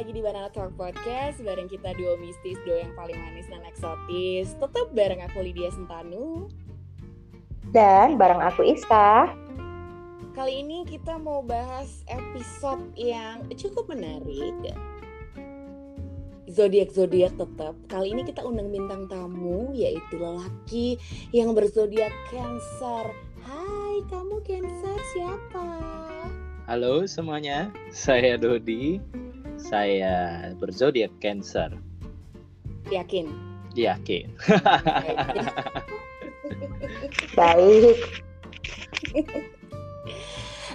lagi di Banana Talk Podcast bareng kita duo mistis, duo yang paling manis dan eksotis. Tetap bareng aku Lydia Sentanu. Dan bareng aku Iska. Kali ini kita mau bahas episode yang cukup menarik. Zodiak zodiak tetap. Kali ini kita undang bintang tamu yaitu lelaki yang berzodiak Cancer. Hai, kamu Cancer siapa? Halo semuanya, saya Dodi. Saya berzodiak Cancer. Yakin? Yakin. Baik.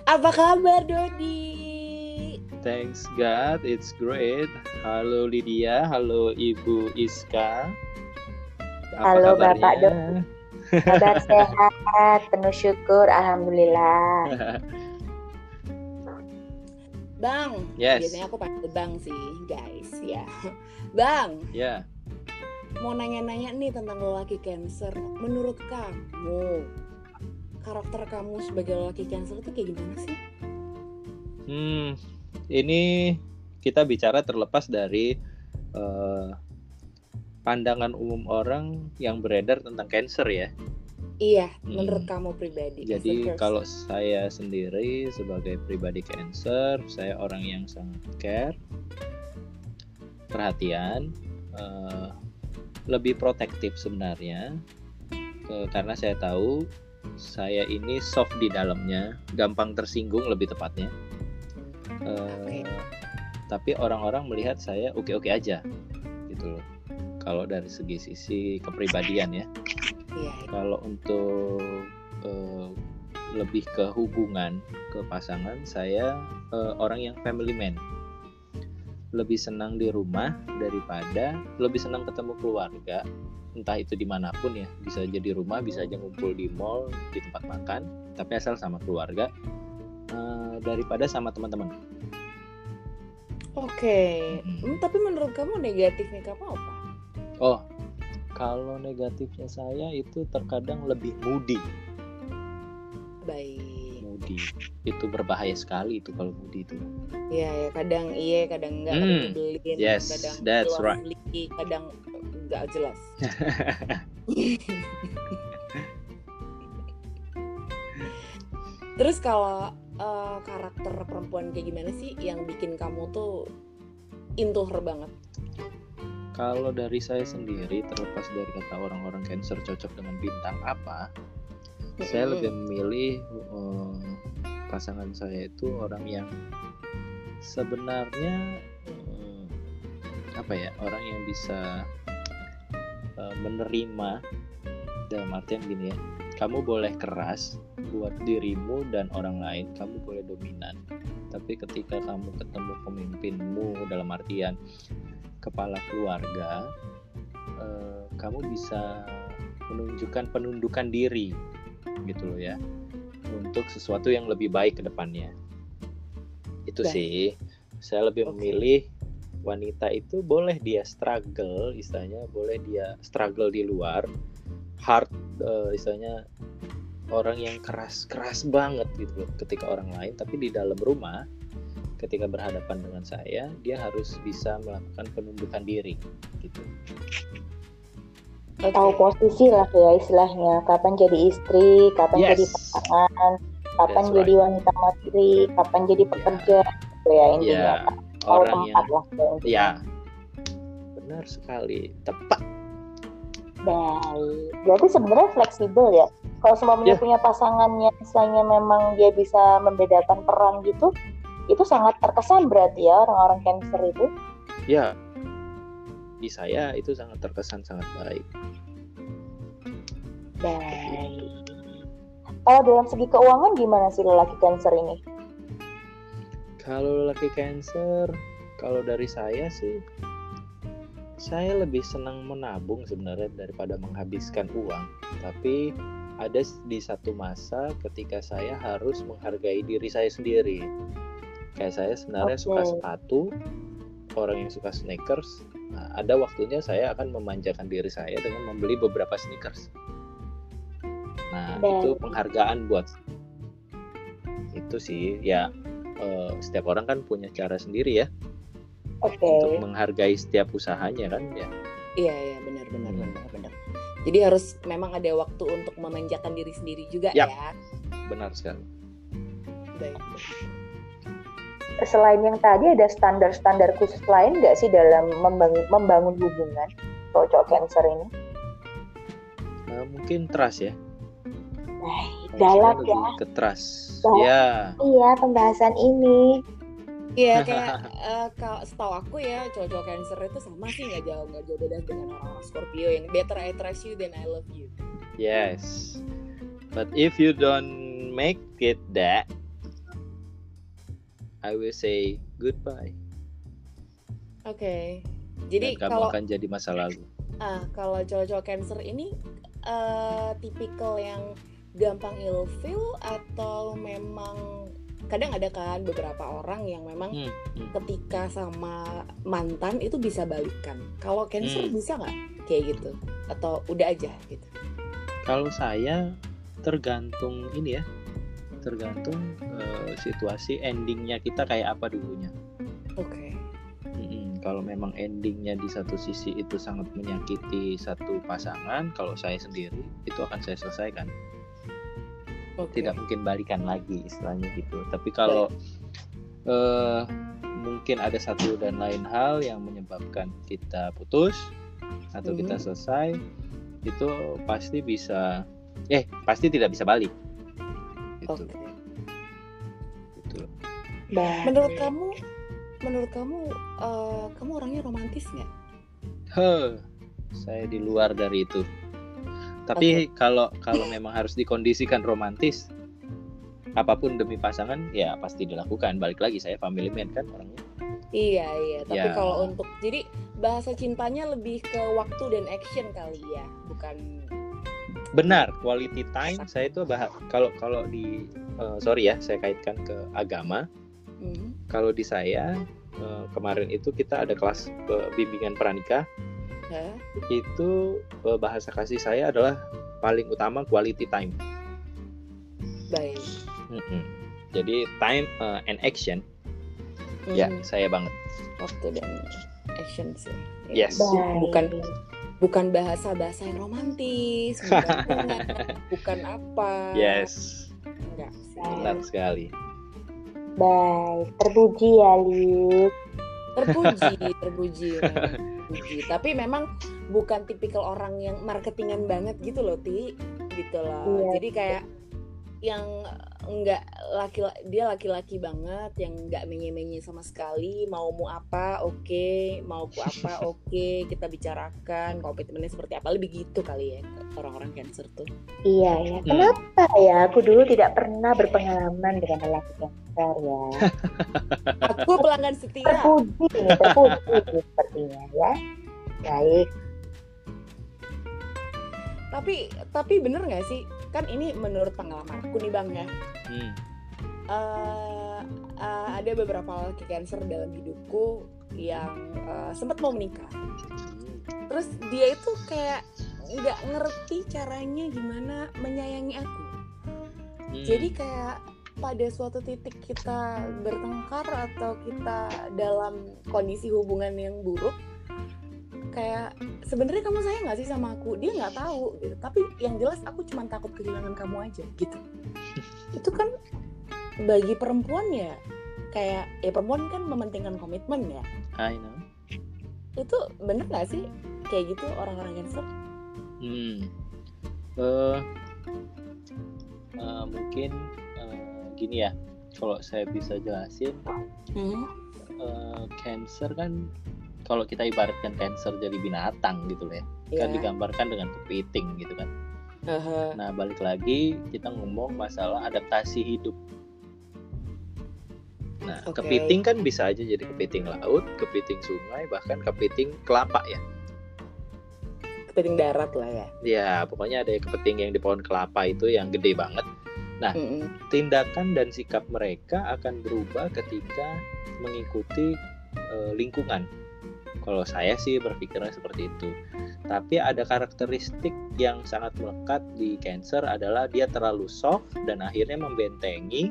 Apa kabar Dodi? Thanks God, it's great. Halo Lydia, halo Ibu Iska. Apa Halo, kabarnya? Bapak Dodi. Kabar sehat, penuh syukur, alhamdulillah. Bang, Yes. biasanya aku panggil Bang sih, guys, ya. Bang, Ya, mau nanya-nanya nih tentang lelaki Cancer. Menurut kamu, karakter kamu sebagai lelaki Cancer itu kayak gimana sih? hmm, ini kita bicara terlepas dari eh, pandangan umum orang yang beredar tentang cancer ya. Iya, Hmm. menurut kamu pribadi. Jadi kalau saya sendiri sebagai pribadi cancer, saya orang yang sangat care, perhatian, eh, lebih protektif sebenarnya, Ke- karena saya tahu saya ini soft di dalamnya, gampang tersinggung lebih tepatnya. Eh, Oke. Tapi orang-orang melihat saya oke-oke aja, gitu loh. Kalau dari segi sisi kepribadian ya Iya, kalau untuk eh, lebih ke hubungan ke pasangan saya eh, orang yang family man. Lebih senang di rumah daripada lebih senang ketemu keluarga entah itu di mana pun ya. Bisa aja di rumah bisa aja ngumpul di mall di tempat makan tapi asal sama keluarga eh, daripada sama teman-teman. Oke, Mm-mm. Hmm, tapi menurut kamu negatifnya kamu apa? oh kalau negatifnya saya itu terkadang lebih moody Baik. moody itu berbahaya sekali itu kalau moody itu Iya, ya kadang iya, kadang enggak, kadang Hmm, nyebelin, yes, kadang that's lovely, kadang enggak jelas. Terus kalau eh, karakter perempuan kayak gimana sih yang bikin kamu tuh into her banget? Kalau dari saya sendiri, terlepas dari kata orang-orang Cancer cocok dengan bintang apa, saya Mm-mm. lebih memilih eh, pasangan saya itu orang yang sebenarnya eh, apa ya, orang yang bisa eh, menerima dalam artian gini ya, kamu boleh keras buat dirimu dan orang lain, kamu boleh dominan, tapi ketika kamu ketemu pemimpinmu dalam artian kepala keluarga, eh, kamu bisa menunjukkan penundukan diri, gitu loh ya, untuk sesuatu yang lebih baik ke depannya. Itu Baik. sih, saya lebih Oke. memilih wanita itu boleh dia struggle, istilahnya boleh dia struggle di luar, hard, eh, istilahnya orang yang keras keras banget gitu loh ketika orang lain, tapi di dalam rumah ketika berhadapan dengan saya dia harus bisa melakukan penundukan diri gitu Oke. Tahu posisi lah ya istilahnya. Kapan jadi istri, kapan Yes. jadi pasangan, kapan That's jadi wanita mandiri, kapan jadi pekerja. Gitu ya intinya. ya Tahu orang tempat yang lah ya intinya. ya benar sekali tepat Baik. Berarti sebenarnya fleksibel ya. Kalau semuanya Ya. punya pasangannya, misalnya memang dia bisa membedakan peran gitu, itu sangat terkesan berarti ya orang-orang cancer itu. ya di saya itu sangat terkesan sangat baik Baik. Kalau dalam segi keuangan gimana sih lelaki cancer ini? kalau laki cancer kalau dari saya sih saya lebih senang menabung sebenarnya daripada menghabiskan uang tapi ada di satu masa ketika saya harus menghargai diri saya sendiri kayak saya sebenarnya suka Oke. sepatu orang yang suka sneakers nah, ada waktunya saya akan memanjakan diri saya dengan membeli beberapa sneakers nah Dan- itu penghargaan buat itu sih ya eh, setiap orang kan punya cara sendiri ya Oke. untuk menghargai setiap usahanya kan ya Iya iya benar benar Hmm. benar benar. Jadi harus memang ada waktu untuk memanjakan diri sendiri juga Yap. ya. benar sekali Baik. Selain yang tadi ada standar-standar khusus lain nggak sih dalam membangun, membangun hubungan cowok-cowok cancer ini? Eh, mungkin trust ya Kalau dalam ya. ke trust Dalam. ya Iya, pembahasan ini. Iya kayak eh, kalau setahu aku ya cowok-cowok cancer itu sama sih nggak jauh nggak jauh beda dengan orang-orang Scorpio yang better I trust you than I love you. yes but if you don't make it that I will say goodbye Oke. Jadi dan kamu kalau akan jadi masa lalu ah kalau cowok-cowok cancer ini eh tipikal yang gampang ilfeel atau memang kadang ada kan beberapa orang yang memang Hmm, hmm. ketika sama mantan itu bisa balikan. Kalau cancer Hmm. bisa nggak kayak gitu? Atau udah aja gitu? Kalau saya tergantung ini ya, tergantung eh, situasi endingnya kita kayak apa dulunya. Oke. Mm-mm, Kalau memang endingnya di satu sisi itu sangat menyakiti satu pasangan, kalau saya sendiri itu akan saya selesaikan. Oke. Tidak mungkin balikan lagi istilahnya gitu. Tapi kalau eh, mungkin ada satu dan lain hal yang menyebabkan kita putus atau Mhm. kita selesai, itu pasti bisa, eh pasti tidak bisa balik. Itu. Oke. gitu. Baik. Menurut kamu, menurut kamu, eh, kamu orangnya romantis nggak? Heh, saya di luar dari itu. Tapi kalau kalau memang harus dikondisikan romantis, apa pun demi pasangan, ya pasti dilakukan. Balik lagi saya family man kan orangnya. Iya iya. Tapi Ya. kalau untuk jadi bahasa cintanya lebih ke waktu dan action kali ya, bukan. Benar, quality time saya itu bahas kalau kalau di eh, sorry ya, saya kaitkan ke agama. Hmm. Kalau di saya eh, kemarin itu kita ada kelas eh, bimbingan pranikah. Hah? Itu eh, bahasa kasih saya adalah paling utama quality time. Baik. Mm-mm. Jadi time eh, and action ya Hmm, saya banget. Waktu dan action sih. Yes. Bu- Baik. Bukan bukan bahasa bahasa yang romantis, bukan bukan apa. Yes, Enggak benar sekali. Baik, terpuji ya, Lik. terpuji terpuji terpuji tapi memang bukan tipikal orang yang marketingan banget gitu loh ti gitu loh Iya. jadi kayak yang enggak laki dia laki-laki banget yang enggak menye-menye sama sekali mau mu apa oke mau ku apa oke kita bicarakan komitmennya seperti apa lebih gitu kali ya orang-orang cancer tuh Iya ya. Kenapa ya? Aku dulu tidak pernah berpengalaman dengan lelaki cancer ya. aku pelanggan setia Terpuji terpuji sepertinya ya. Baik. tapi tapi bener nggak sih kan ini menurut pengalaman aku nih bang ya Hmm. eh eh, ada beberapa laki cancer dalam hidupku yang eh, sempat mau menikah. Terus dia itu kayak nggak ngerti caranya gimana menyayangi aku. Hmm. Jadi kayak pada suatu titik kita bertengkar atau kita dalam kondisi hubungan yang buruk, kayak sebenarnya kamu sayang nggak sih sama aku? Dia nggak tahu gitu. Tapi yang jelas aku cuma takut kehilangan kamu aja gitu. Itu kan bagi perempuan ya kayak ya perempuan kan mementingkan komitmen ya. I know. Itu bener nggak sih kayak gitu orang-orang cancer? Hmm. Eh, eh, mungkin eh, gini ya. Kalau saya bisa jelasin, Hmm. eh, cancer kan kalau kita ibaratkan cancer jadi binatang gitu loh ya. Kan Ya. digambarkan dengan kepiting gitu kan. Aha. Nah, balik lagi kita ngomong masalah adaptasi hidup. Nah, Oke. kepiting kan bisa aja jadi kepiting laut, kepiting sungai, bahkan kepiting kelapa ya. Kepiting darat lah ya. Ya, pokoknya ada kepiting yang di pohon kelapa itu yang gede banget. Mm-mm. Tindakan dan sikap mereka akan berubah ketika mengikuti eh, lingkungan. Kalau saya sih berpikirnya seperti itu. Tapi ada karakteristik yang sangat melekat di Cancer adalah dia terlalu soft dan akhirnya membentengi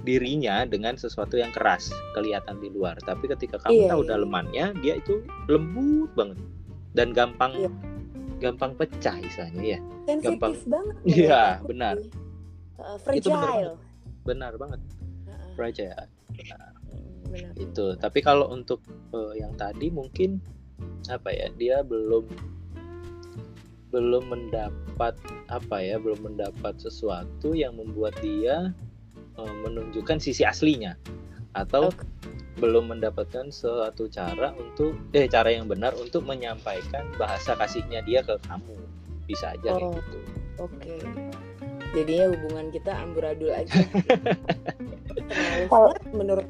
dirinya dengan sesuatu yang keras kelihatan di luar tapi ketika kamu Iya, tahu iya. dalemannya dia itu lembut banget dan gampang Iya. gampang pecah istilahnya ya gampang. sensitif banget Iya, menurut aku benar. Uh, Itu benar fragile benar banget Heeh, fragile mm, benar. itu tapi kalau untuk eh, yang tadi mungkin apa ya dia belum belum mendapat apa ya belum mendapat sesuatu yang membuat dia eh, menunjukkan sisi aslinya atau Oke. belum mendapatkan suatu cara untuk eh cara yang benar untuk menyampaikan bahasa kasihnya dia ke kamu bisa aja kayak Oh. gitu Oke. Jadinya hubungan kita amburadul aja. Kalau- menurut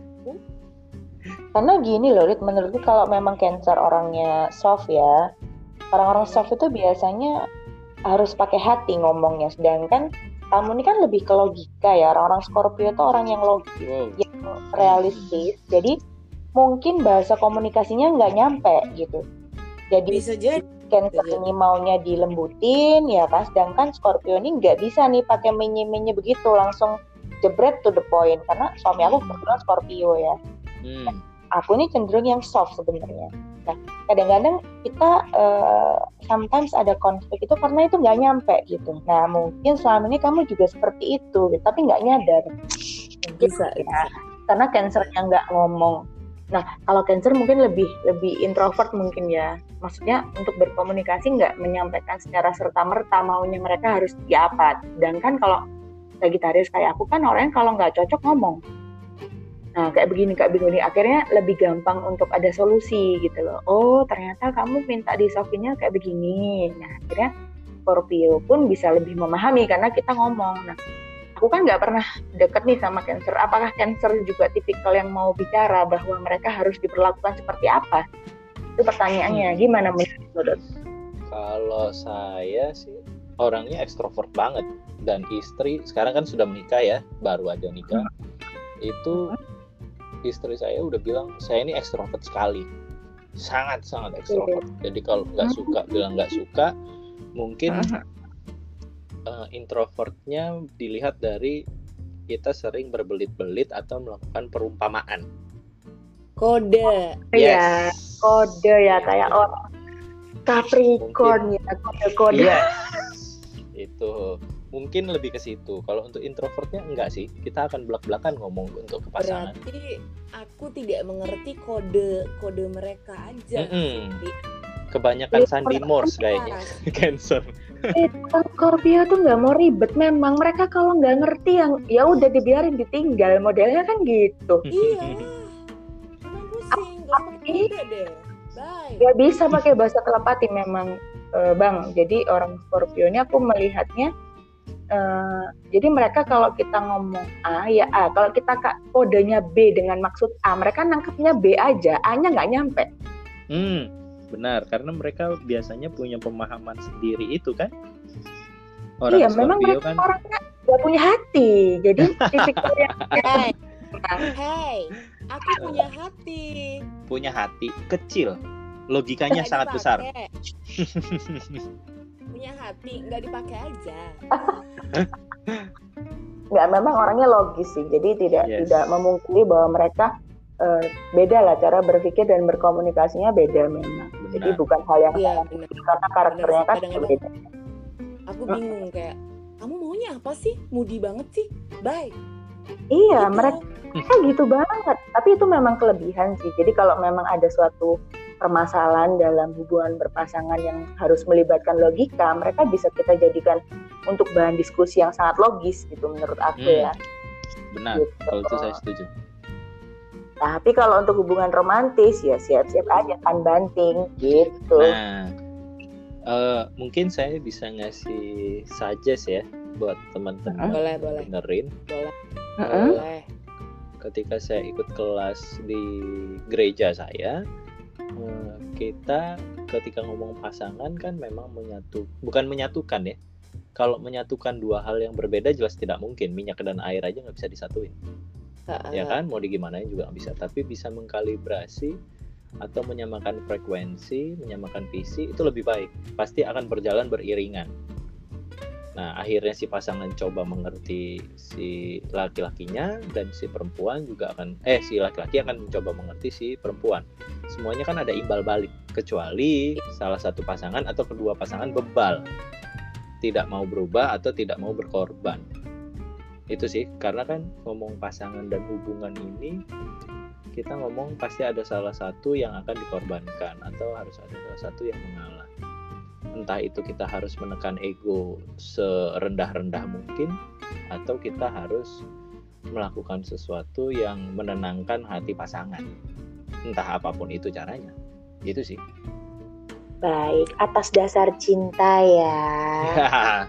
Karena gini loh, Rit, menurutku kalau memang Cancer orangnya soft ya, orang-orang soft itu biasanya harus pakai hati ngomongnya. Sedangkan kamu ini kan lebih ke logika ya, orang-orang Scorpio itu orang yang logis, wow yang realistis. Jadi mungkin bahasa komunikasinya nggak nyampe gitu. Jadi bisa jadi Cancer ini maunya dilembutin ya kan, sedangkan Scorpio ini nggak bisa nih pakai menye-menye begitu, langsung jebret to the point. Karena suami aku kebetulan Scorpio ya hmm. aku ini cenderung yang soft sebenarnya. Nah, kadang-kadang kita eh, sometimes ada konflik itu karena itu nggak nyampe gitu. Nah, mungkin selama ini kamu juga seperti itu, gitu, tapi nggak nyadar. Mungkin bisa. ya, bisa. karena cancernya nggak ngomong. Nah, kalau cancer mungkin lebih lebih introvert mungkin ya. Maksudnya untuk berkomunikasi nggak menyampaikan secara serta merta maunya mereka harus di apa. Sedangkan kalau Sagittarius kayak aku kan orangnya kalau nggak cocok ngomong. Nah, kayak begini, kayak begini. Akhirnya lebih gampang untuk ada solusi gitu loh. Oh, ternyata kamu minta disofinnya kayak begini. Nah, akhirnya Scorpio pun bisa lebih memahami karena kita ngomong. Nah, aku kan nggak pernah deket nih sama Cancer. Apakah Cancer juga tipikal yang mau bicara bahwa mereka harus diperlakukan seperti apa? Itu pertanyaannya. Gimana menurut? Kalau saya sih orangnya ekstrovert banget dan istri sekarang kan sudah menikah ya, baru aja nikah. Itu istri saya udah bilang saya ini ekstrovert sekali. Sangat sangat ekstrovert. Jadi kalau nggak suka bilang nggak suka, mungkin eh, introvertnya dilihat dari kita sering berbelit-belit atau melakukan perumpamaan. Kode. Iya, Yes. kode ya kayak orang Capricorn ya, kode-kode. Yes. Itu mungkin lebih ke situ. Kalau untuk introvertnya enggak sih. Kita akan belak-belakan ngomong untuk ke pasangan. Berarti aku tidak mengerti kode kode mereka aja. Jadi, Kebanyakan Iya, Sandy Morse kayaknya. Cancer. Eh, Scorpio tuh nggak mau ribet memang mereka kalau nggak ngerti yang ya udah dibiarin ditinggal modelnya kan gitu iya. Pusing, gak deh. Bye. nggak bisa pakai bahasa telepati memang eh, bang jadi orang Scorpio ini aku melihatnya eh, jadi mereka kalau kita ngomong A ya A. Kalau kita kodenya B dengan maksud A mereka nangkepnya B aja. A nya nggak nyampe. Hmm, benar. Karena mereka biasanya punya pemahaman sendiri itu kan. Orang iya memang Scorpio mereka kan? orangnya nggak punya hati. Jadi tipikal yang Hey, hey, aku punya hati. punya hati kecil. Logikanya sangat besar. punya hati, nggak dipakai aja. nggak memang orangnya logis sih jadi tidak Yes. tidak memungkiri bahwa mereka eh, beda lah cara berpikir dan berkomunikasinya beda memang jadi Benar. bukan hal yang salah benar. karena karakternya kan Kadang-kadang- beda Aku bingung kayak kamu maunya apa sih? Moody banget sih. Bye. iya Gitu. mereka mereka gitu banget tapi itu memang kelebihan sih jadi kalau memang ada suatu permasalahan dalam hubungan berpasangan yang harus melibatkan logika mereka bisa kita jadikan untuk bahan diskusi yang sangat logis gitu menurut aku Hmm. ya Benar. Gitu. Kalau itu saya setuju. tapi kalau untuk hubungan romantis ya siap-siap aja kan banting gitu Nah, eh, mungkin saya bisa ngasih suggest ya buat teman-teman Boleh, boleh, dengerin. boleh, Mm-mm. boleh. Ketika saya ikut kelas di gereja saya, eh, kita ketika ngomong pasangan kan memang menyatu, bukan menyatukan ya. Kalau menyatukan dua hal yang berbeda jelas tidak mungkin. Minyak dan air aja nggak bisa disatuin. Ha-ha. ya kan mau digimanain juga nggak bisa tapi bisa mengkalibrasi atau menyamakan frekuensi menyamakan visi itu lebih baik pasti akan berjalan beriringan Nah, akhirnya si pasangan coba mengerti si laki-lakinya dan si perempuan juga akan eh si laki-laki akan mencoba mengerti si perempuan. Semuanya kan ada imbal balik kecuali salah satu pasangan atau kedua pasangan bebal. Tidak mau berubah atau tidak mau berkorban. Itu sih, karena kan ngomong pasangan dan hubungan ini kita ngomong pasti ada salah satu yang akan dikorbankan atau harus ada salah satu yang mengalah entah itu kita harus menekan ego serendah-rendah mungkin atau kita harus melakukan sesuatu yang menenangkan hati pasangan. Entah apa pun itu caranya. Itu sih. Baik atas dasar cinta ya.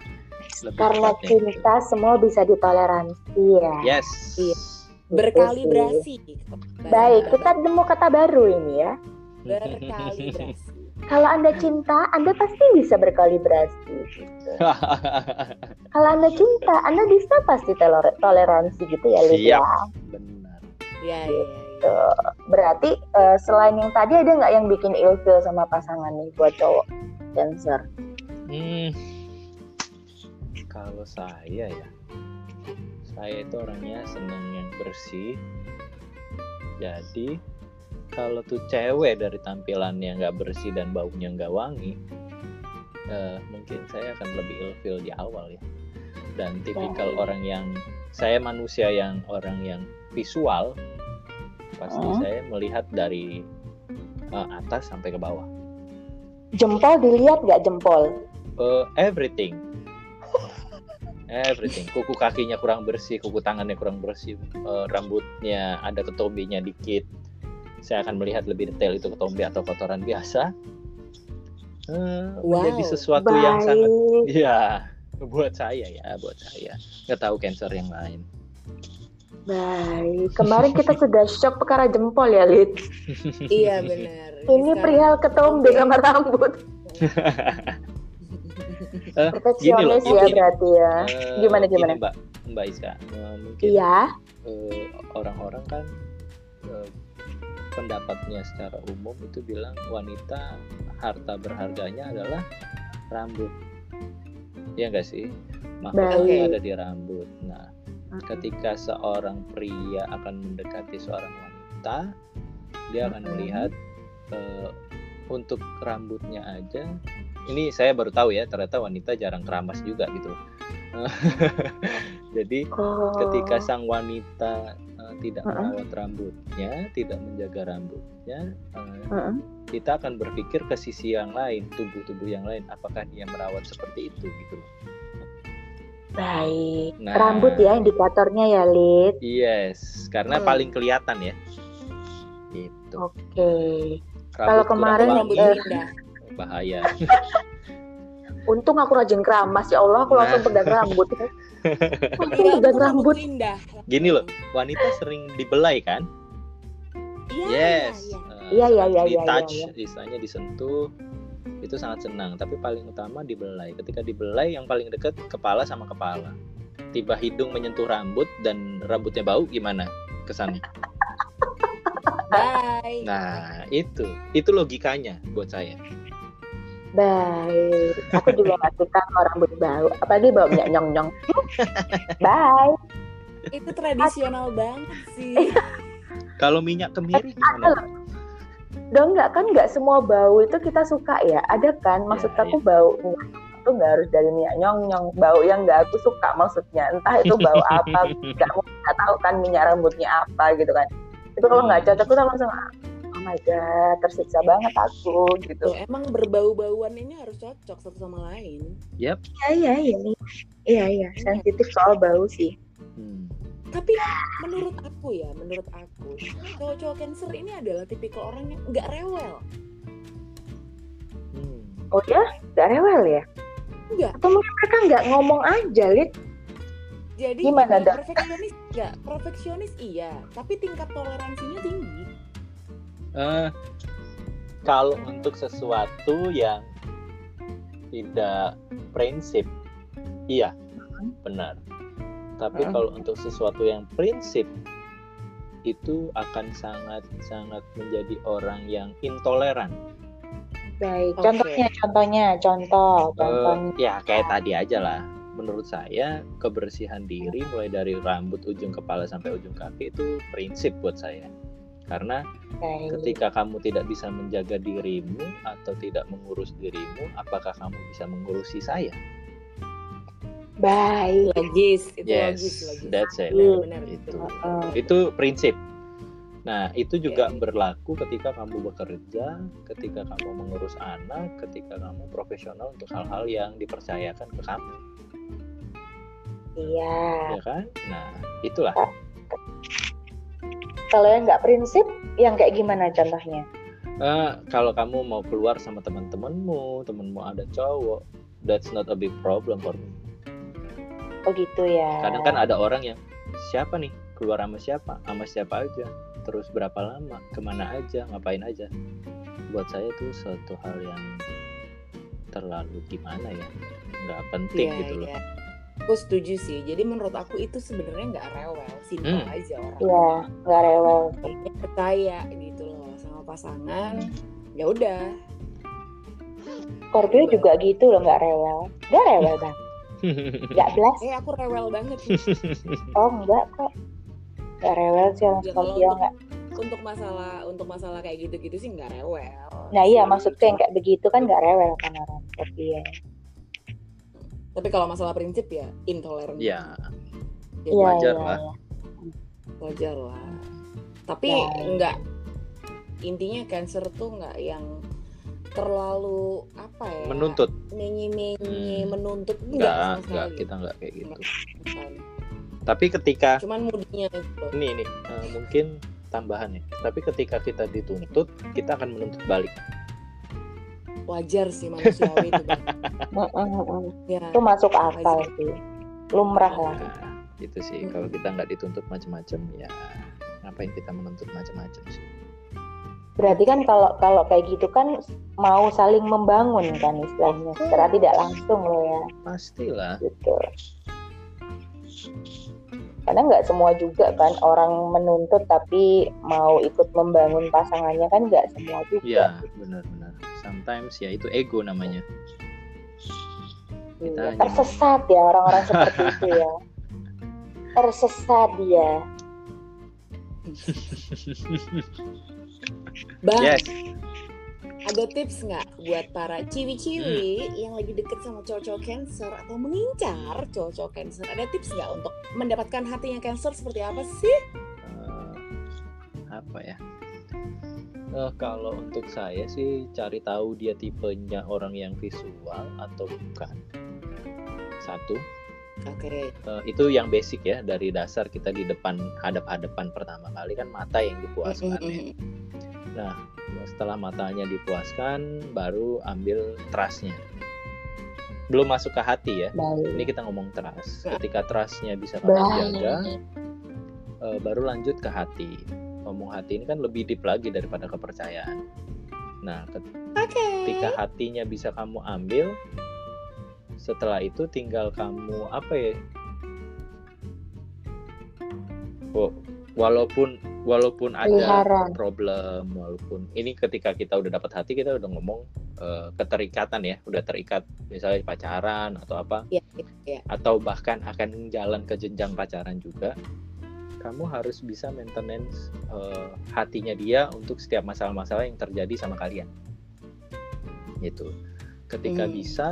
Lebih karena cinta semua bisa ditoleransi ya. Gitu. yes Iya. berkalibrasi baik kita nemu kata baru ini ya. Berkalibrasi kalau anda cinta anda pasti bisa berkalibrasi gitu. kalau anda cinta anda bisa pasti toler- toleransi gitu ya Lid Siap. ya benar ya ya, ya, ya. Tuh. berarti eh, selain yang tadi ada nggak yang bikin ilfil sama pasangan nih buat cowok dancer Hmm, kalau saya ya, saya itu orangnya senang yang bersih. Jadi kalau tuh cewek dari tampilannya nggak bersih dan baunya nggak wangi, eh, mungkin saya akan lebih ilfil di awal ya. Dan tipikal Baik. orang yang saya manusia yang orang yang visual, pasti Hmm. saya melihat dari eh, atas sampai ke bawah. jempol dilihat nggak jempol Eh, everything everything kuku kakinya kurang bersih kuku tangannya kurang bersih eh, rambutnya ada ketombinya dikit saya akan melihat lebih detail itu ketombe atau kotoran biasa. Eh, menjadi Wow. sesuatu yang sangat ya buat saya ya buat saya. Nggak tahu cancer yang lain. Baik kemarin kita sudah shock perkara jempol ya Lid? Iya benar. Ini Sekarang- perihal ketombe sama rambut. Eh, perfeksionis gini loh, ya gini. berarti ya. Eh, Gimana, gini, gimana? mbak mbak Iska Eh, mungkin iya. eh, orang-orang kan eh, pendapatnya secara umum itu bilang wanita harta berharganya adalah rambut. Ya enggak sih? Mahkotanya Baik. ada di rambut. Nah ketika seorang pria akan mendekati seorang wanita dia akan melihat eh, untuk rambutnya aja. Ini saya baru tahu ya ternyata wanita jarang keramas juga gitu. Jadi oh. ketika sang wanita uh, tidak Uh-uh. merawat rambutnya, tidak menjaga rambutnya, uh, Heeh. kita akan berpikir ke sisi yang lain, tubuh-tubuh yang lain, apakah dia merawat seperti itu gitu loh. baik Nah. rambut ya indikatornya ya Lid Yes, karena Hmm. paling kelihatan ya. Gitu. oke Rambut Kalau kemarin, rambut eh, bahaya. untung aku rajin keramas ya Allah aku langsung Nah. pegang rambut langsung pegang itu rambut indah Gini loh, wanita sering dibelai kan? iya Yes. iya, iya. uh, Iya, iya, iya, di iya, touch, iya. istilahnya disentuh, itu sangat senang. Tapi paling utama dibelai. Ketika dibelai, yang paling dekat kepala sama kepala. Tiba hidung menyentuh rambut dan rambutnya bau, gimana kesannya? bye Nah, itu, itu logikanya buat saya. Baik. Aku juga nggak suka kalau rambut bau apalagi bau minyak nyong nyong bye. Itu tradisional banget sih. Kalau minyak kemiri ada gimana? loh. dong nggak kan nggak semua bau itu kita suka ya. Ada kan? Maksud Ya, aku bau itu nggak harus dari minyak nyong nyong bau yang nggak aku suka maksudnya. Entah itu bau apa nggak nggak tahu kan minyak rambutnya apa gitu kan. Itu kalau nggak cocok tuh langsung oh my god tersiksa banget aku gitu. Tuh, emang berbau-bauan ini harus cocok satu sama lain. Iya iya ini iya iya sensitif soal bau sih. Hmm. tapi menurut aku ya menurut aku cowok-cowok cancer ini adalah tipikal orang yang nggak rewel. Hmm. oh ya? Nggak rewel ya? Nggak. atau mungkin mereka nggak ngomong aja lid? Jadi Gimana, Dak? perfeksionis nggak perfeksionis iya tapi tingkat toleransinya tinggi Eh, kalau untuk sesuatu yang tidak prinsip, iya, benar. Tapi Mm. kalau untuk sesuatu yang prinsip, itu akan sangat sangat menjadi orang yang intoleran. baik Oke. contohnya contohnya contoh Eh, contohnya ya kayak tadi aja lah. menurut saya kebersihan diri mulai dari rambut ujung kepala sampai ujung kaki itu prinsip buat saya karena Baik. ketika kamu tidak bisa menjaga dirimu atau tidak mengurus dirimu apakah kamu bisa mengurusi saya Baik. logis itu yes logis logis that's it Iya. benar itu Heeh. itu prinsip nah itu juga Oke. berlaku ketika kamu bekerja ketika kamu mengurus anak ketika kamu profesional untuk hal-hal yang dipercayakan ke kamu Iya. ya kan nah itulah Kalau yang nggak prinsip, yang kayak gimana contohnya? Eh, kalau kamu mau keluar sama teman-temanmu temanmu ada cowok that's not a big problem for me. Oh gitu ya. kadang kan ada orang yang siapa nih? Keluar sama siapa? Sama siapa aja? Terus berapa lama? Ke mana aja? Ngapain aja? Buat saya itu suatu hal yang terlalu gimana ya? Nggak penting Iya, gitu loh. iya. Aku setuju sih. Jadi menurut aku itu sebenarnya nggak rewel, simpel Hmm. aja orang. Iya, nggak rewel. Dia percaya gitu loh sama pasangan. Ya udah. Scorpio juga gitu loh, nggak rewel. Nggak rewel bang. Nggak belas. Eh aku rewel banget. Oh enggak kok. Nggak rewel sih orang Ya, kalau Scorpio untuk- nggak. untuk masalah untuk masalah kayak gitu-gitu sih nggak rewel. Nah iya maksudku yang kayak begitu kan nggak rewel kan orang Scorpio. Tapi kalau masalah prinsip ya intoleran. ya Jadi Iya wajar iya. lah. iya. wajar lah. Tapi Ya. nggak intinya cancer tuh nggak yang terlalu apa ya menuntut menyi-menyi Hmm. menuntut nggak enggak sama nggak sekali. kita nggak kayak gitu Sekali. tapi ketika cuman mudinya itu ini ini eh, mungkin tambahan ya tapi ketika kita dituntut kita akan menuntut balik wajar sih manusiawi itu Bang. Ya Itu masuk akal Wajar. sih. Lumrah lah. nah, itu sih kalau kita nggak dituntut macam-macam ya ngapain kita menuntut macam-macam sih Berarti kan kalau kalau kayak gitu kan mau saling membangun kan istilahnya. Secara tidak langsung loh ya. pastilah gitu. Kadang nggak semua juga kan orang menuntut tapi mau ikut membangun pasangannya kan nggak semua juga. ya benar-benar sometimes ya itu ego namanya. Kita Iya, Tersesat ya orang-orang seperti itu ya. Tersesat dia. bang yes. ada tips nggak buat para ciwi-ciwi yang lagi deket sama cowok-cowok cancer atau mengincar cowok-cowok cancer? Ada tips nggak untuk mendapatkan hatinya cancer seperti apa sih? Eh, apa ya Eh, kalau untuk saya sih cari tahu dia tipenya orang yang visual atau bukan. Satu. Oke. Eh, itu yang basic ya dari dasar kita di depan hadap-hadapan pertama kali kan mata yang dipuaskan ya. Nah setelah matanya dipuaskan baru ambil trustnya. Belum masuk ke hati ya. Baik. ini kita ngomong trust. Ketika trustnya bisa kamu jaga eh, baru lanjut ke hati ngomong hati ini kan lebih deep lagi daripada kepercayaan. Nah ketika hatinya bisa kamu ambil setelah itu tinggal kamu apa ya? Wa- walaupun walaupun ada Pelihara. problem walaupun ini ketika kita udah dapat hati kita udah ngomong eh, keterikatan ya udah terikat misalnya pacaran atau apa. Ya, ya. atau bahkan akan jalan ke jenjang pacaran juga kamu harus bisa maintenance eh, hatinya dia untuk setiap masalah-masalah yang terjadi sama kalian. Gitu. Ketika Hmm. bisa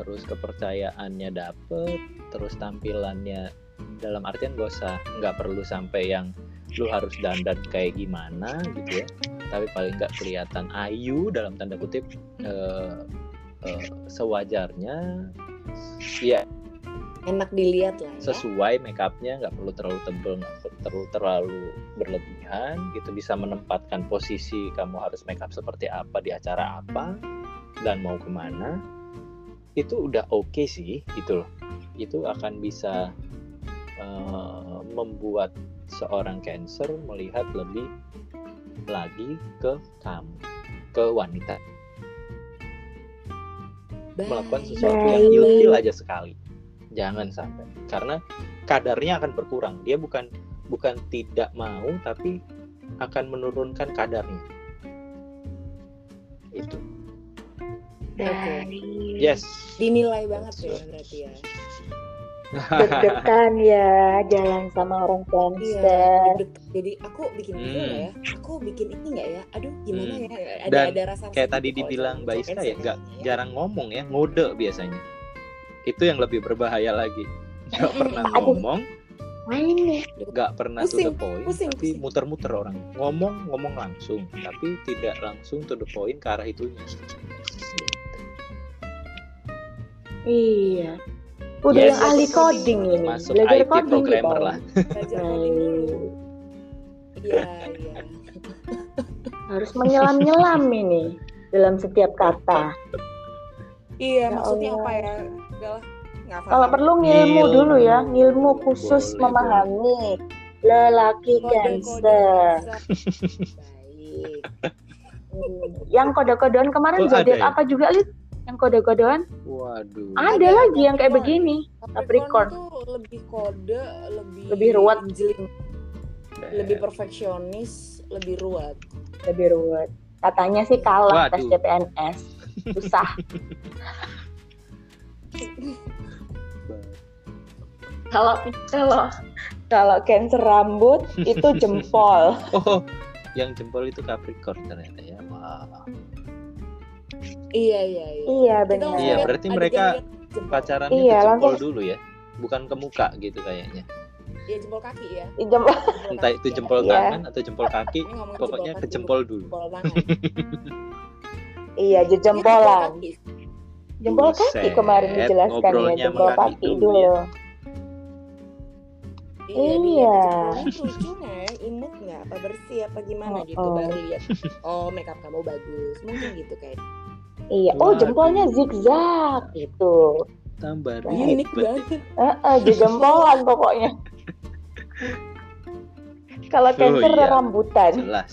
terus kepercayaannya dapet terus tampilannya dalam artian gak usah nggak perlu sampai yang lu harus dandan kayak gimana gitu ya. Tapi paling nggak kelihatan ayu dalam tanda kutip eh, eh, sewajarnya ya. Enak dilihat lah ya. Sesuai make upnya nggak perlu terlalu tebel nggak terlalu terlalu berlebihan gitu bisa menempatkan posisi kamu harus make up seperti apa di acara apa dan mau ke mana itu udah oke sih gitu loh. Itu akan bisa eh, membuat seorang cancer melihat lebih lagi ke kamu ke wanita. Melakukan Baik. sesuatu yang ilfil aja sekali. Jangan sampai. Karena kadarnya akan berkurang. Dia bukan bukan tidak mau tapi akan menurunkan kadarnya itu Baik. yes dinilai banget ya berarti ya deg-degan ya jalan sama orang Iya, Cancer. deg- jadi aku bikin Hmm. nggak ya? Aku bikin ini nggak ya? Aduh, gimana Hmm. ya? Ada Dan ada rasa Kayak tadi dibilang Mbak Iska ya, nggak ya. jarang ngomong ya, ngode biasanya. Itu yang lebih berbahaya lagi. Nggak pernah Aduh. Main nih. nggak pernah to Pusing, the point, pusing, tapi pusing. muter-muter orang. Ngomong, ngomong langsung, tapi tidak langsung to the point ke arah itunya. Iya. Udah Yes. yang ahli coding ini. Masuk Belajar IT coding programmer lah. Belajar coding dulu. Iya, iya. Harus menyelam-nyelam ini dalam setiap kata. Iya, Ya maksudnya Allah. apa ya? Kalau perlu ngilmu Ngilmu. dulu ya, ngilmu khusus Boleh, memahami lelaki Cancer. Baik. Hmm. Yang kode-kodean kemarin Oh, zodiak ya? apa juga, Lid? Yang kode-kodean? Waduh. Ada, Ada, lagi yang kayak begini. Capricorn lebih kode, lebih Lebih ruwet. lebih perfeksionis, lebih ruwet. Lebih ruwet. Katanya sih kalah tes Waduh. CPNS. Susah. Kalau kalau kalau cancer rambut itu jempol. Oh, yang jempol itu Capricorn ternyata ya. Wah. Iya, iya, iya. Iya benar. Iya, berarti mereka jempol. Pacarannya Iya, ke jempol langsung- dulu ya, bukan ke muka gitu kayaknya. Iya, jempol kaki ya. Jempol. Jempol Entah itu ya. jempol Iya. tangan atau jempol kaki, pokoknya jempol ke kaki, jempol bukan dulu. Jempol tangan. Iya, Ini jempol-jempolan. kaki. Jempol kaki kemarin dijelaskan ya, jempol kaki kaki dulu dulu. ya. Iya, Iya. dilihat jempolnya lucu nggak ya? Imut nggak? Apa bersih? Apa gimana Oh, gitu? oh. Baru lihat. Oh, makeup kamu bagus. Mungkin gitu kayak. Iya. Oh, jempolnya zigzag gitu. Tambah Iya, Unik ribet. banget. Heeh, jempolan pokoknya. Kalau cancer iya. rambutan. Jelas.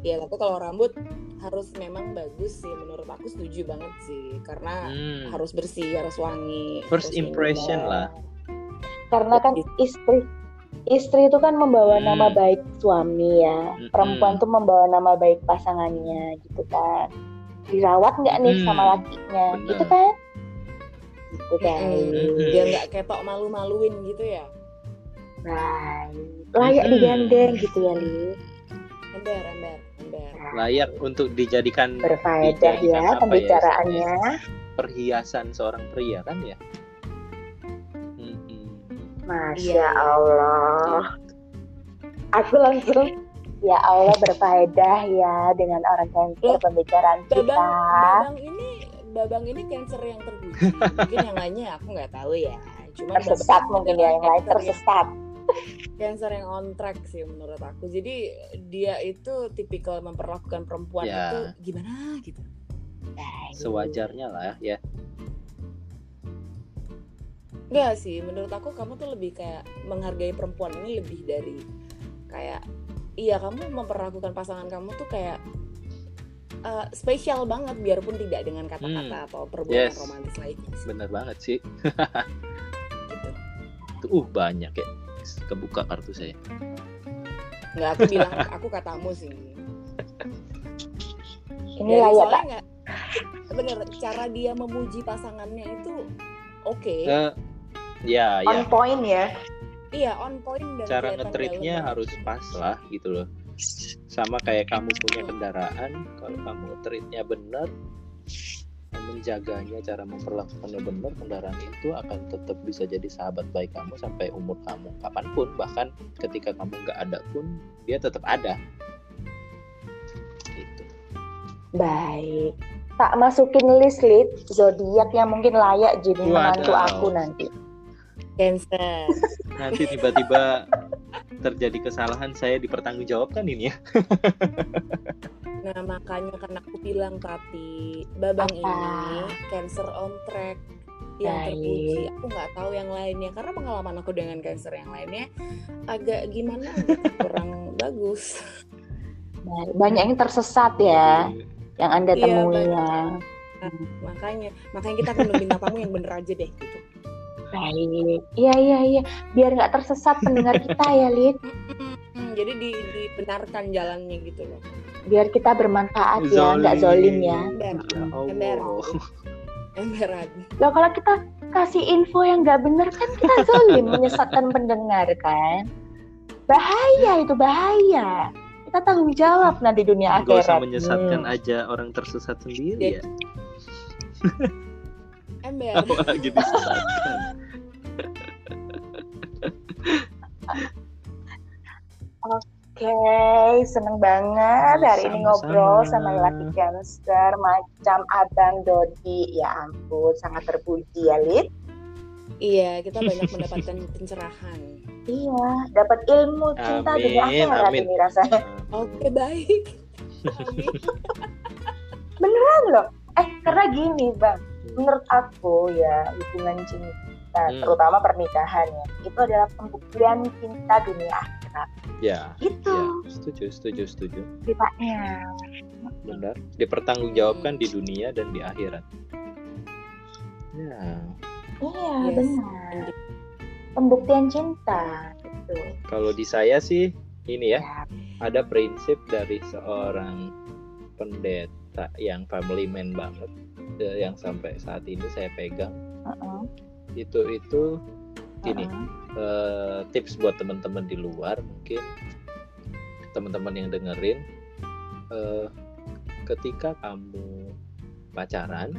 Ya, tapi kalau rambut harus memang bagus sih menurut aku setuju banget sih karena Hmm. harus bersih harus wangi First impression lah. Karena kan istri istri itu kan membawa Hmm. nama baik suami ya. Mm-mm. Perempuan tuh membawa nama baik pasangannya gitu kan. Dirawat nggak nih Hmm. sama lakinya Benar. gitu kan? Gitu kan. Mm-mm. biar nggak ketok malu-maluin gitu ya Baik. Layak Mm-mm. digandeng gitu ya, Li. ember ember ember Layak untuk dijadikan Berfaedah dijadikan ya apa pembicaraannya. perhiasan seorang pria kan ya. Masya Iya. Allah. Aku langsung ya Allah berfaedah ya dengan orang cancer Loh, pembicaraan babang kita. babang ini babang ini cancer yang terpuji mungkin yang lainnya aku nggak tahu ya cuma Tersesat mungkin ya yang lain tersesat. cancer yang on track sih menurut aku jadi dia itu tipikal memperlakukan perempuan Ya. itu gimana gitu Baik. Sewajarnya lah ya. Enggak sih, menurut aku kamu tuh lebih kayak menghargai perempuan ini lebih dari kayak iya kamu memperlakukan pasangan kamu tuh kayak eh, spesial banget biarpun tidak dengan kata-kata atau perbuatan Yes. romantis lainnya sih, Bener banget sih. gitu. Tuh, uh banyak ya. Kebuka kartu saya. Enggak aku bilang aku katamu sih. Ini layak nggak bener cara dia memuji pasangannya itu oke. Eh, ya, ya. On point ya. Iya, on point dan cara ngetritnya harus pas lah gitu loh sama kayak kamu punya kendaraan kalau kamu ngetritnya benar menjaganya cara memperlakukannya benar kendaraan itu akan tetap bisa jadi sahabat baik kamu sampai umur kamu kapan pun bahkan ketika kamu nggak ada pun dia tetap ada gitu Baik. Tak masukin list list zodiak yang mungkin layak jadi menantu aku nanti. Cancer. nanti tiba-tiba terjadi kesalahan saya dipertanggungjawabkan ini ya Nah makanya kan aku bilang tadi babang Apa? ini cancer on track yang Baik. terpuji. Aku nggak tahu yang lainnya karena pengalaman aku dengan cancer yang lainnya agak gimana gitu, kurang bagus. Banyak yang tersesat ya yang anda Iya, temui ya. Makanya makanya kita perlu bintang tamu yang bener aja deh gitu. Baik. Iya iya iya. Biar nggak tersesat pendengar kita ya Lid. Hmm, jadi di, dibenarkan jalannya gitu loh. Biar kita bermanfaat ya, nggak zolim ya. Ember, ya ember. Loh kalau kita kasih info yang nggak benar kan kita zolim menyesatkan pendengar kan bahaya itu bahaya kita tanggung jawab nanti dunia Gak usah akhirat menyesatkan Hmm. aja orang tersesat sendiri ya. Ember. Apalagi disesatkan. Oke, seneng banget hari ini ngobrol sama laki gangster macam Abang Dodi. Ya ampun, sangat terpuji ya, Lid. Iya, kita banyak mendapatkan pencerahan. Iya, dapat ilmu cinta Amin, dunia akhirat amin. ini rasanya. Oke, baik. Amin. Beneran loh. Eh, karena gini, Bang. Menurut aku ya, hubungan cinta, Hmm. terutama pernikahan ya, itu adalah pembuktian cinta dunia akhirat. Ya, Gitu ya, setuju, setuju, setuju. sifatnya. Benar. Dipertanggungjawabkan di dunia dan di akhirat. Ya, Iya, Yes. benar. Pembuktian cinta gitu. kalau di saya sih ini ya, Ya, ada prinsip dari seorang pendeta yang family man banget eh, yang sampai saat ini saya pegang heeh, itu itu gini heeh. eh, tips buat teman-teman di luar mungkin teman-teman yang dengerin eh, ketika kamu pacaran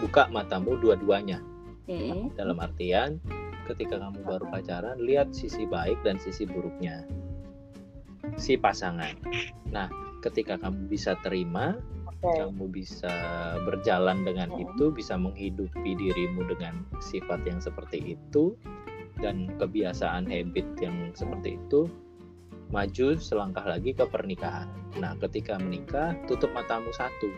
buka matamu dua-duanya Mm-mm. dalam artian ketika kamu baru pacaran lihat sisi baik dan sisi buruknya si pasangan nah ketika kamu bisa terima Oke. kamu bisa berjalan dengan Mhm. itu, bisa menghidupi dirimu dengan sifat yang seperti itu dan kebiasaan habit yang seperti itu, maju selangkah lagi ke pernikahan. Nah, ketika menikah, tutup matamu satu.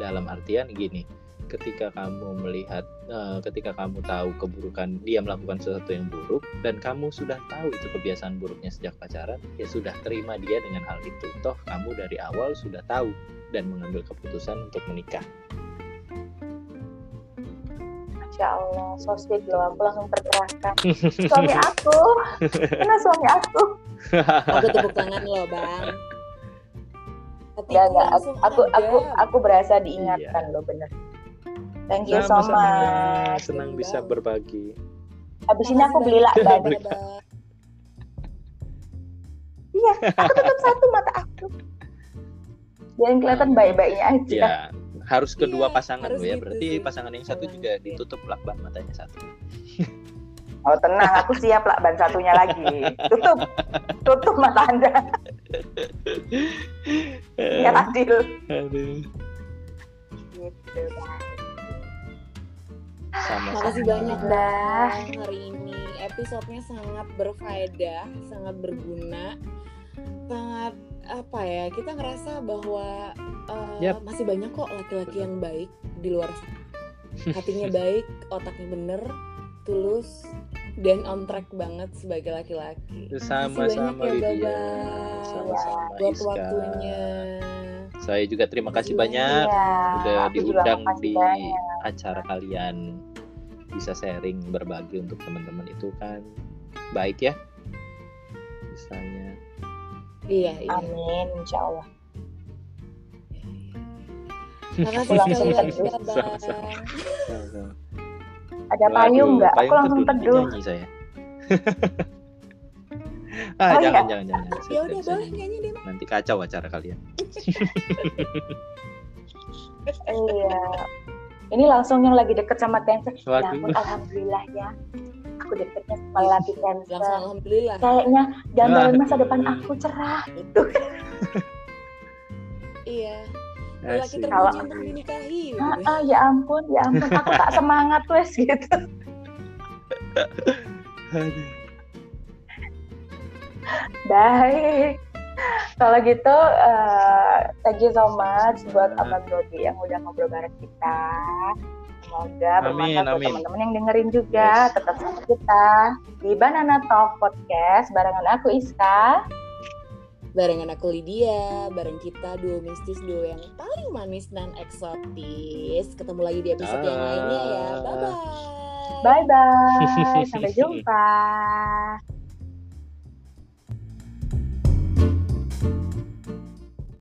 Dalam artian gini, ketika kamu melihat, eh, ketika kamu tahu keburukan dia melakukan sesuatu yang buruk dan kamu sudah tahu itu kebiasaan buruknya sejak pacaran, ya sudah terima dia dengan hal itu. Toh kamu dari awal sudah tahu dan mengambil keputusan untuk menikah. Masya Allah, so sweet loh. Aku langsung tercerahkan. suami aku, mana suami aku? Aku tepuk tangan lo, Bang. Hatiku Gak, gak. Aku, aku, aku, adem. aku berasa diingatkan loh, bener. Thank you so Sama-sama. much. Senang bisa berbagi. Habis ini aku beli lakban. Iya, aku tutup satu mata aku. Biar kelihatan baik-baiknya aja. Ya, harus kedua Iya, pasangan harus ya. gitu Berarti sih. pasangan yang satu juga Iya. ditutup lakban matanya satu. Oh tenang, aku siap lakban satunya lagi. Tutup, tutup mata anda. Biar adil. Aduh. Gitu, Bang. Sama-sama. Makasih banyak Dah. Hari ini. Episodenya sangat berfaedah, sangat berguna, sangat apa ya? Kita ngerasa bahwa uh, Yap. masih banyak kok laki-laki yang baik di luar sana. Hatinya baik, otaknya bener, tulus, dan on track banget sebagai laki-laki. Sama-sama ya, Lydia. Sama-sama Buat Iska. waktunya. Saya juga terima kasih Makasih banyak Iya, udah diundang di banyak. acara kalian bisa sharing berbagi untuk teman-teman itu kan baik ya misalnya Iya, iya. Amin, insya Allah. Makasih. Sama-sama. Ada payung nggak? Aku langsung teduh, teduh. nyanyi saya ah Oh, jangan, iya? jangan jangan jangan Ya udah boleh nyanyi. deh, nanti kacau acara kalian Iya. Ini langsung yang lagi deket sama. Ya Waduh. ampun, alhamdulillah ya. Aku deketnya sama laki Langsung cancer. alhamdulillah. Kayaknya gambaran masa depan aku cerah gitu. Iya. Laki Asik. terpuji Kalau- untuk dinikahi. gitu. Ah, ah, ya ampun, ya ampun, aku tak semangat wes gitu. Aduh. Baik. Kalau gitu, eh, thank you so much buat. Abang Dodi yang udah ngobrol bareng kita. Semoga bermanfaat buat teman-teman yang dengerin juga. Yes. Tetap sama kita di Banana Talk Podcast barengan aku Iska. Barengan aku Lydia, bareng kita duo mistis duo yang paling manis dan eksotis. Ketemu lagi di episode yang lainnya ya. Bye bye. Bye bye. Sampai jumpa.